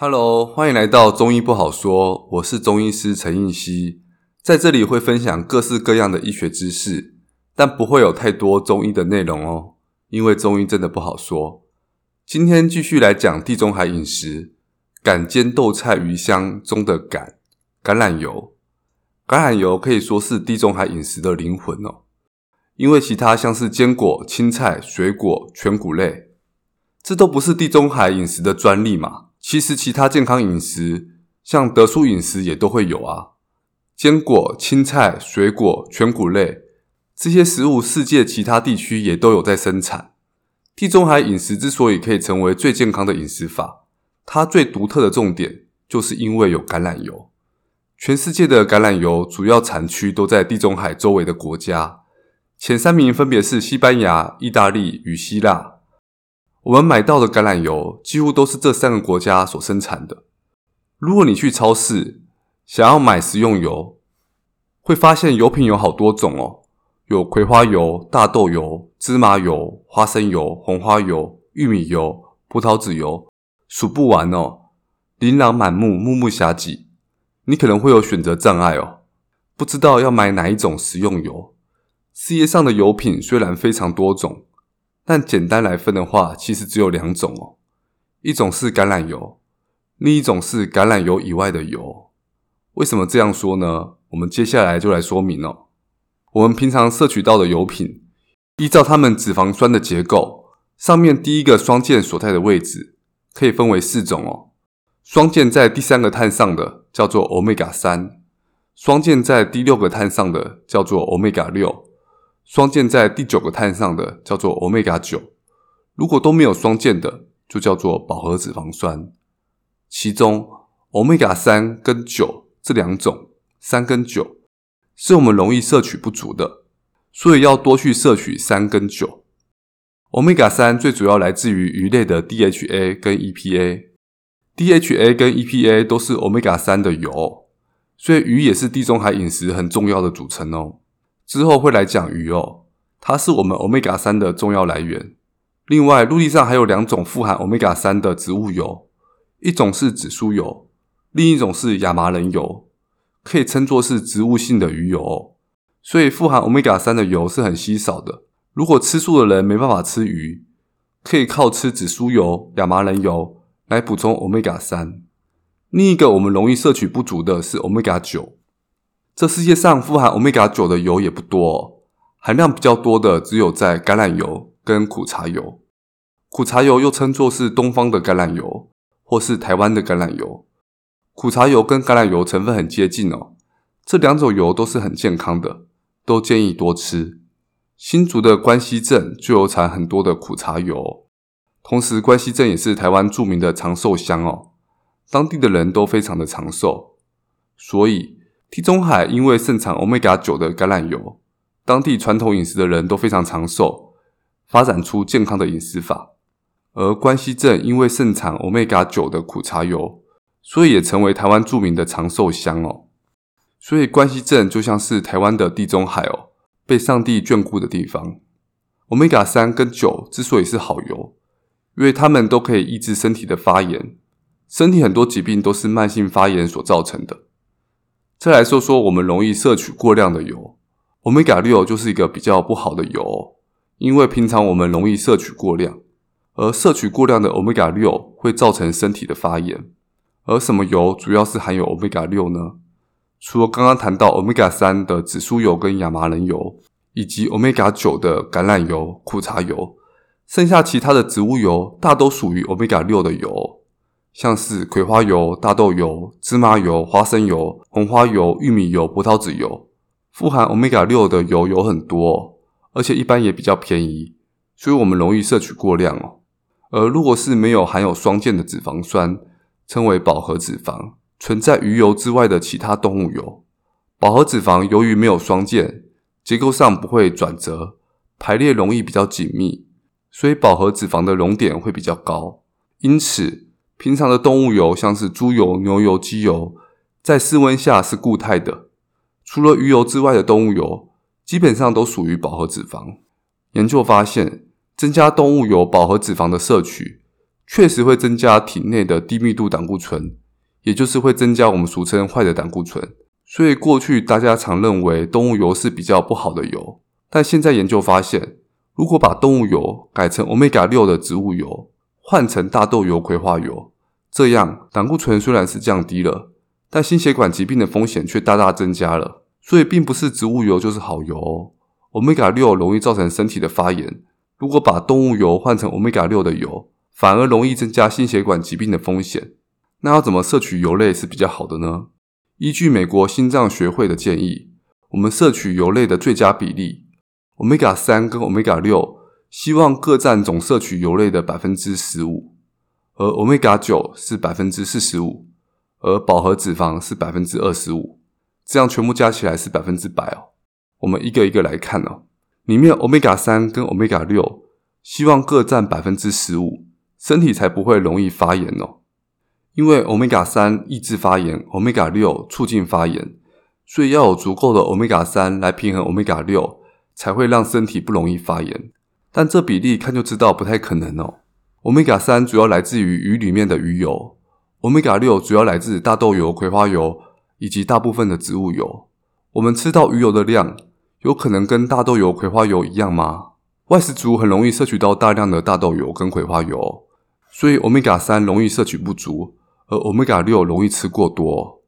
Hello，欢迎来到中医不好说。我是中医师陈应希，在这里会分享各式各样的医学知识，但不会有太多中医的内容哦，因为中医真的不好说。今天继续来讲地中海饮食，橄坚豆菜鱼香中的橄橄榄油。橄榄油可以说是地中海饮食的灵魂哦，因为其他像是坚果、青菜、水果、全谷类，这都不是地中海饮食的专利嘛。其实，其他健康饮食，像得舒饮食也都会有啊。坚果、青菜、水果、全谷类这些食物，世界其他地区也都有在生产。地中海饮食之所以可以成为最健康的饮食法，它最独特的重点，就是因为有橄榄油。全世界的橄榄油主要产区都在地中海周围的国家，前三名分别是西班牙、意大利与希腊。我们买到的橄榄油几乎都是这三个国家所生产的。如果你去超市想要买食用油，会发现油品有好多种哦，有葵花油、大豆油、芝麻油、花生油、红花油、玉米油、葡萄籽油，数不完哦，琳琅满目，目目暇给。你可能会有选择障碍哦，不知道要买哪一种食用油。世界上的油品虽然非常多种。但简单来分的话，其实只有两种哦，一种是橄榄油，另一种是橄榄油以外的油。为什么这样说呢？我们接下来就来说明哦。我们平常摄取到的油品，依照它们脂肪酸的结构，上面第一个双键所在的位置，可以分为四种哦。双键在第三个碳上的叫做欧米伽三，双键在第六个碳上的叫做欧米伽六。双键在第九个碳上的叫做欧米伽九，如果都没有双键的，就叫做饱和脂肪酸。其中欧米伽三跟九这两种，三跟九是我们容易摄取不足的，所以要多去摄取三跟九。欧米伽三最主要来自于鱼类的 DHA 跟 EPA，DHA 跟 EPA 都是欧米伽三的油，所以鱼也是地中海饮食很重要的组成哦。之后会来讲鱼哦，它是我们欧米伽三的重要来源。另外，陆地上还有两种富含欧米伽三的植物油，一种是紫苏油，另一种是亚麻仁油，可以称作是植物性的鱼油哦。所以，富含欧米伽三的油是很稀少的。如果吃素的人没办法吃鱼，可以靠吃紫苏油、亚麻仁油来补充欧米伽三。另一个我们容易摄取不足的是欧米伽九。这世界上富含欧米伽九的油也不多哦，含量比较多的只有在橄榄油跟苦茶油。苦茶油又称作是东方的橄榄油，或是台湾的橄榄油。苦茶油跟橄榄油成分很接近哦，这两种油都是很健康的，都建议多吃。新竹的关西镇就有产很多的苦茶油，同时关西镇也是台湾著名的长寿乡哦，当地的人都非常的长寿，所以。地中海因为盛产欧米伽九的橄榄油，当地传统饮食的人都非常长寿，发展出健康的饮食法。而关西镇因为盛产欧米伽九的苦茶油，所以也成为台湾著名的长寿乡哦。所以关西镇就像是台湾的地中海哦，被上帝眷顾的地方。欧米伽三跟九之所以是好油，因为它们都可以抑制身体的发炎，身体很多疾病都是慢性发炎所造成的。再来说说我们容易摄取过量的油，欧米伽六就是一个比较不好的油，因为平常我们容易摄取过量，而摄取过量的欧米伽六会造成身体的发炎。而什么油主要是含有欧米伽六呢？除了刚刚谈到欧米伽三的紫苏油跟亚麻仁油，以及欧米伽九的橄榄油、苦茶油，剩下其他的植物油大都属于欧米伽六的油。像是葵花油、大豆油、芝麻油、花生油、红花油、玉米油、葡萄籽油，富含欧米伽六的油有很多，而且一般也比较便宜，所以我们容易摄取过量哦。而如果是没有含有双键的脂肪酸，称为饱和脂肪，存在鱼油之外的其他动物油，饱和脂肪由于没有双键，结构上不会转折，排列容易比较紧密，所以饱和脂肪的熔点会比较高，因此。平常的动物油，像是猪油、牛油、鸡油，在室温下是固态的。除了鱼油之外的动物油，基本上都属于饱和脂肪。研究发现，增加动物油饱和脂肪的摄取，确实会增加体内的低密度胆固醇，也就是会增加我们俗称坏的胆固醇。所以过去大家常认为动物油是比较不好的油，但现在研究发现，如果把动物油改成欧米伽六的植物油，换成大豆油、葵花油，这样胆固醇虽然是降低了，但心血管疾病的风险却大大增加了。所以并不是植物油就是好油哦，欧米伽六容易造成身体的发炎。如果把动物油换成欧米伽六的油，反而容易增加心血管疾病的风险，那要怎么摄取油类是比较好的呢？依据美国心脏学会的建议，我们摄取油类的最佳比例，欧米伽三跟欧米伽六，希望各占总摄取油类的百分之十五，而欧米伽九是百分之四十五，而饱和脂肪是百分之二十五，这样全部加起来是百分之百哦。我们一个一个来看哦，里面欧米伽三跟欧米伽六，希望各占百分之十五。身体才不会容易发炎哦，因为欧米伽三抑制发炎，欧米伽六促进发炎，所以要有足够的欧米伽三来平衡欧米伽六，才会让身体不容易发炎。但这比例看就知道不太可能哦。Omega 三主要来自于鱼里面的鱼油，，Omega 六主要来自大豆油、葵花油以及大部分的植物油。我们吃到鱼油的量，有可能跟大豆油、葵花油一样吗？外食族很容易摄取到大量的大豆油跟葵花油。所以，Omega 三容易摄取不足，而 Omega 六容易吃过多。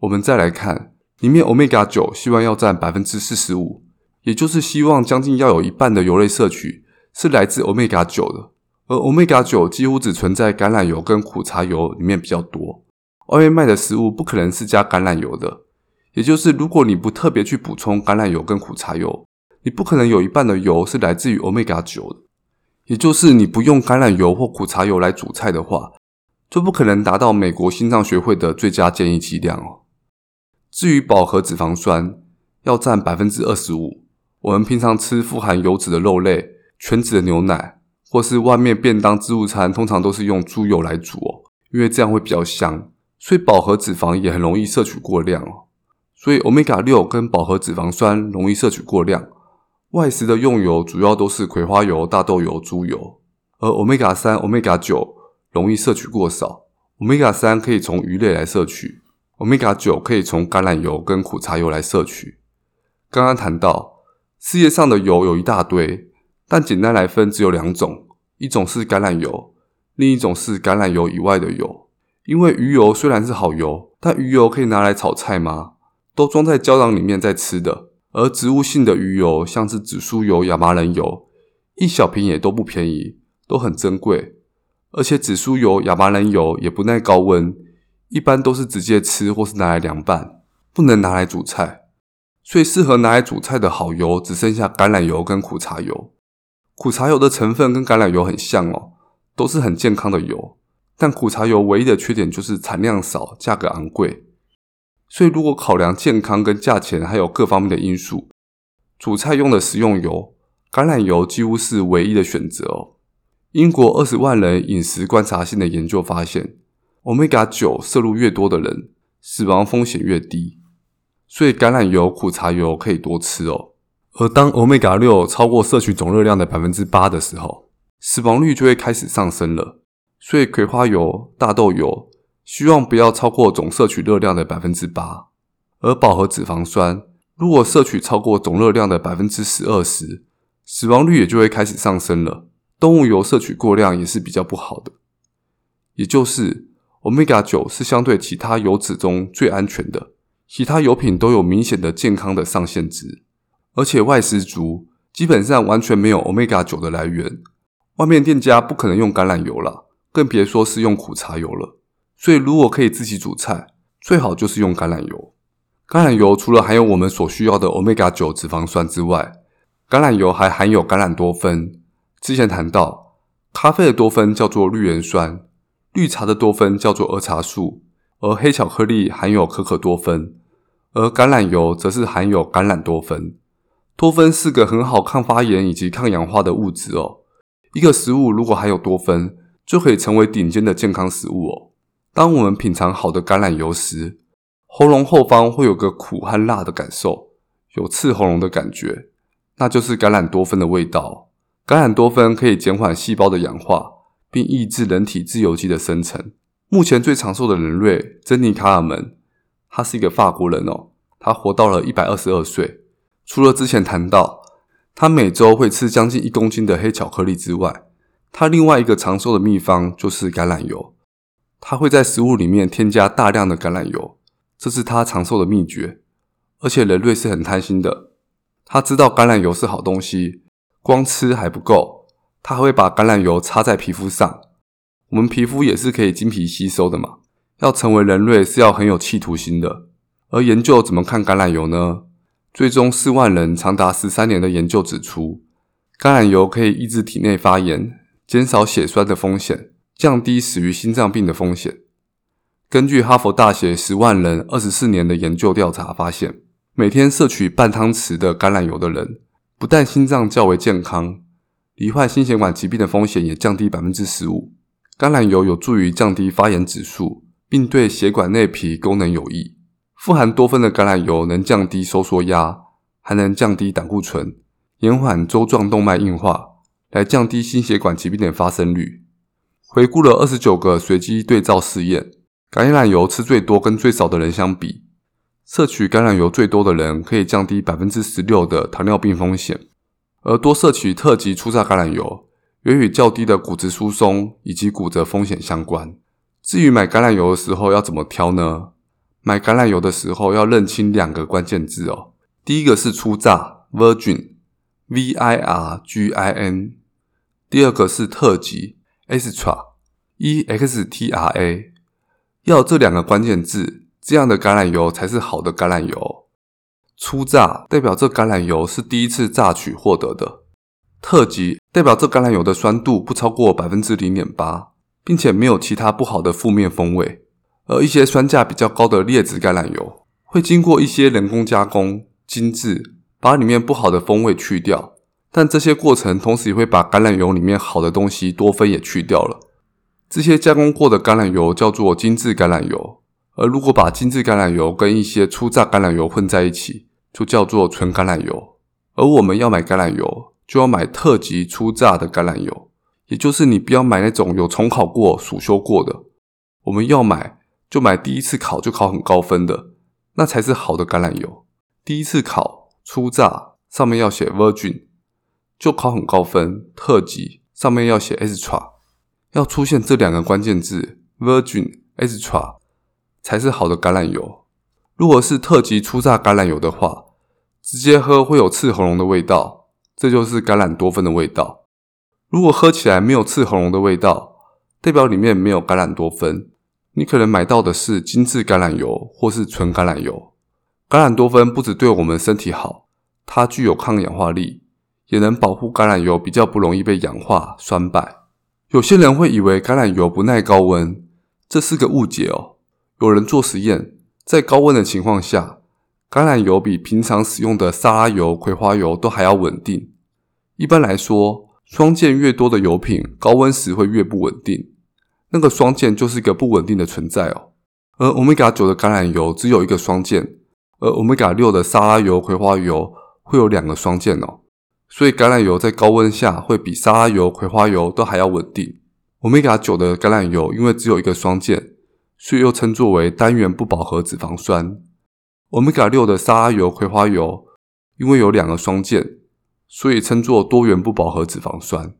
我们再来看，里面 Omega 九希望要占百分之四十五，也就是希望将近要有一半的油类摄取是来自欧米伽九的。而欧米伽九几乎只存在橄榄油跟苦茶油里面比较多。外面卖的食物不可能是加橄榄油的，也就是如果你不特别去补充橄榄油跟苦茶油，你不可能有一半的油是来自于欧米伽九的。也就是你不用橄榄油或苦茶油来煮菜的话，就不可能达到美国心脏学会的最佳建议剂量哦。至于饱和脂肪酸要占百分之二十五，我们平常吃富含油脂的肉类、全脂的牛奶，或是外面便当自助餐，通常都是用猪油来煮哦，因为这样会比较香，所以饱和脂肪也很容易摄取过量哦。所以欧米伽六跟饱和脂肪酸容易摄取过量。外食的用油主要都是葵花油、大豆油、猪油，而欧米伽三、欧米伽九容易摄取过少。欧米伽三可以从鱼类来摄取，欧米伽九可以从橄榄油跟苦茶油来摄取。刚刚谈到，世界上的油有一大堆，但简单来分只有两种，一种是橄榄油，另一种是橄榄油以外的油。因为鱼油虽然是好油，但鱼油可以拿来炒菜吗？都装在胶囊里面在吃的。而植物性的鱼油，像是紫苏油、亚麻仁油，一小瓶也都不便宜，都很珍贵。而且紫苏油、亚麻仁油也不耐高温，一般都是直接吃或是拿来凉拌，不能拿来煮菜。所以适合拿来煮菜的好油，只剩下橄榄油跟苦茶油。苦茶油的成分跟橄榄油很像哦，都是很健康的油。但苦茶油唯一的缺点就是产量少，价格昂贵。所以，如果考量健康跟价钱，还有各方面的因素，煮菜用的食用油，橄榄油几乎是唯一的选择哦。英国二十万人饮食观察性的研究发现，欧米伽九摄入越多的人，死亡风险越低。所以，橄榄油、苦茶油可以多吃哦。而当欧米伽六超过摄取总热量的百分之八的时候，死亡率就会开始上升了。所以，葵花油、大豆油。希望不要超过总摄取热量的百分之八，而饱和脂肪酸如果摄取超过总热量的百分之十二时，死亡率也就会开始上升了。动物油摄取过量也是比较不好的，也就是欧米伽九是相对其他油脂中最安全的，其他油品都有明显的健康的上限值，而且外食族基本上完全没有欧米伽九的来源，外面店家不可能用橄榄油了，更别说是用苦茶油了。所以，如果可以自己煮菜，最好就是用橄榄油。橄榄油除了含有我们所需要的欧米伽九脂肪酸之外，橄榄油还含有橄榄多酚。之前谈到，咖啡的多酚叫做绿原酸，绿茶的多酚叫做儿茶素，而黑巧克力含有可可多酚，而橄榄油则是含有橄榄多酚。多酚是个很好抗发炎以及抗氧化的物质哦。一个食物如果含有多酚，就可以成为顶尖的健康食物哦。当我们品尝好的橄榄油时，喉咙后方会有个苦和辣的感受，有刺喉咙的感觉，那就是橄榄多酚的味道。橄榄多酚可以减缓细胞的氧化，并抑制人体自由基的生成。目前最长寿的人类珍妮卡尔门，他是一个法国人哦，他活到了一百二十二岁。除了之前谈到他每周会吃将近一公斤的黑巧克力之外，他另外一个长寿的秘方就是橄榄油。他会在食物里面添加大量的橄榄油，这是他长寿的秘诀。而且人类是很贪心的，他知道橄榄油是好东西，光吃还不够，他还会把橄榄油擦在皮肤上。我们皮肤也是可以经皮吸收的嘛。要成为人类是要很有企图心的。而研究怎么看橄榄油呢？最终四万人长达十三年的研究指出，橄榄油可以抑制体内发炎，减少血栓的风险。降低死于心脏病的风险。根据哈佛大学十万人二十四年的研究调查发现，每天摄取半汤匙的橄榄油的人，不但心脏较为健康，罹患心血管疾病的风险也降低百分之十五。橄榄油有助于降低发炎指数，并对血管内皮功能有益。富含多酚的橄榄油能降低收缩压，还能降低胆固醇，延缓周状动脉硬化，来降低心血管疾病的发生率。回顾了二十九个随机对照试验，橄榄油吃最多跟最少的人相比，摄取橄榄油最多的人可以降低百分之十六的糖尿病风险，而多摄取特级初榨橄榄油，也与较低的骨质疏松以及骨折风险相关。至于买橄榄油的时候要怎么挑呢？买橄榄油的时候要认清两个关键字哦，第一个是初榨 （Virgin，V I R G I N），第二个是特级。Extra，E X T R A，要这两个关键字，这样的橄榄油才是好的橄榄油。初榨代表这橄榄油是第一次榨取获得的，特级代表这橄榄油的酸度不超过百分之零点八，并且没有其他不好的负面风味。而一些酸价比较高的劣质橄榄油，会经过一些人工加工精制，把里面不好的风味去掉。但这些过程同时也会把橄榄油里面好的东西多酚也去掉了。这些加工过的橄榄油叫做精致橄榄油，而如果把精致橄榄油跟一些初榨橄榄油混在一起，就叫做纯橄榄油。而我们要买橄榄油，就要买特级初榨的橄榄油，也就是你不要买那种有重考过、暑修过的。我们要买就买第一次考就考很高分的，那才是好的橄榄油。第一次考初榨上面要写 Virgin。就考很高分，特级上面要写 extra，要出现这两个关键字 virgin extra 才是好的橄榄油。如果是特级初榨橄榄油的话，直接喝会有刺喉咙的味道，这就是橄榄多酚的味道。如果喝起来没有刺喉咙的味道，代表里面没有橄榄多酚，你可能买到的是精致橄榄油或是纯橄榄油。橄榄多酚不只对我们身体好，它具有抗氧化力。也能保护橄榄油比较不容易被氧化酸败。有些人会以为橄榄油不耐高温，这是个误解哦。有人做实验，在高温的情况下，橄榄油比平常使用的沙拉油、葵花油都还要稳定。一般来说，双键越多的油品，高温时会越不稳定。那个双键就是一个不稳定的存在哦。而欧米伽九的橄榄油只有一个双键，而欧米伽六的沙拉油、葵花油会有两个双键哦。所以橄榄油在高温下会比沙拉油、葵花油都还要稳定。欧米伽九的橄榄油因为只有一个双键，所以又称作为单元不饱和脂肪酸。欧米伽六的沙拉油、葵花油因为有两个双键，所以称作多元不饱和脂肪酸。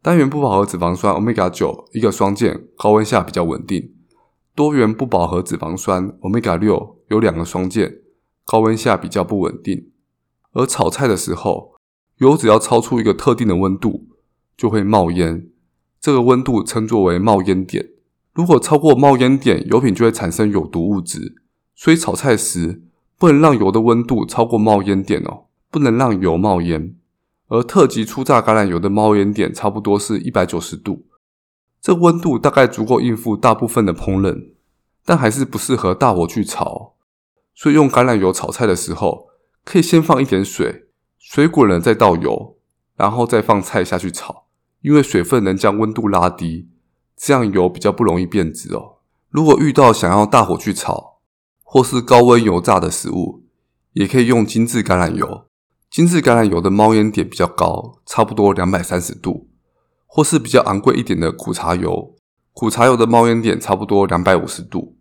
单元不饱和脂肪酸欧米伽九一个双键，高温下比较稳定。多元不饱和脂肪酸欧米伽六有两个双键，高温下比较不稳定。而炒菜的时候，油只要超出一个特定的温度，就会冒烟。这个温度称作为冒烟点。如果超过冒烟点，油品就会产生有毒物质。所以炒菜时不能让油的温度超过冒烟点哦，不能让油冒烟。而特级初榨橄榄油的冒烟点差不多是一百九十度，这温度大概足够应付大部分的烹饪，但还是不适合大火去炒。所以用橄榄油炒菜的时候，可以先放一点水。水滚了再倒油，然后再放菜下去炒，因为水分能将温度拉低，这样油比较不容易变质哦。如果遇到想要大火去炒，或是高温油炸的食物，也可以用精致橄榄油。精致橄榄油的冒烟点比较高，差不多两百三十度，或是比较昂贵一点的苦茶油。苦茶油的冒烟点差不多两百五十度，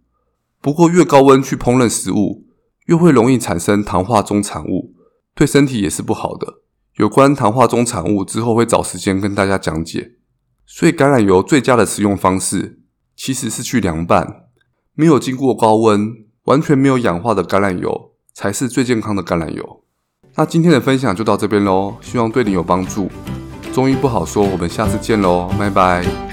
不过越高温去烹饪食物，越会容易产生糖化中产物，对身体也是不好的。有关糖化中产物之后会找时间跟大家讲解。所以橄榄油最佳的食用方式其实是去凉拌，没有经过高温、完全没有氧化的橄榄油才是最健康的橄榄油。那今天的分享就到这边喽，希望对你有帮助。中医不好说，我们下次见喽，拜拜。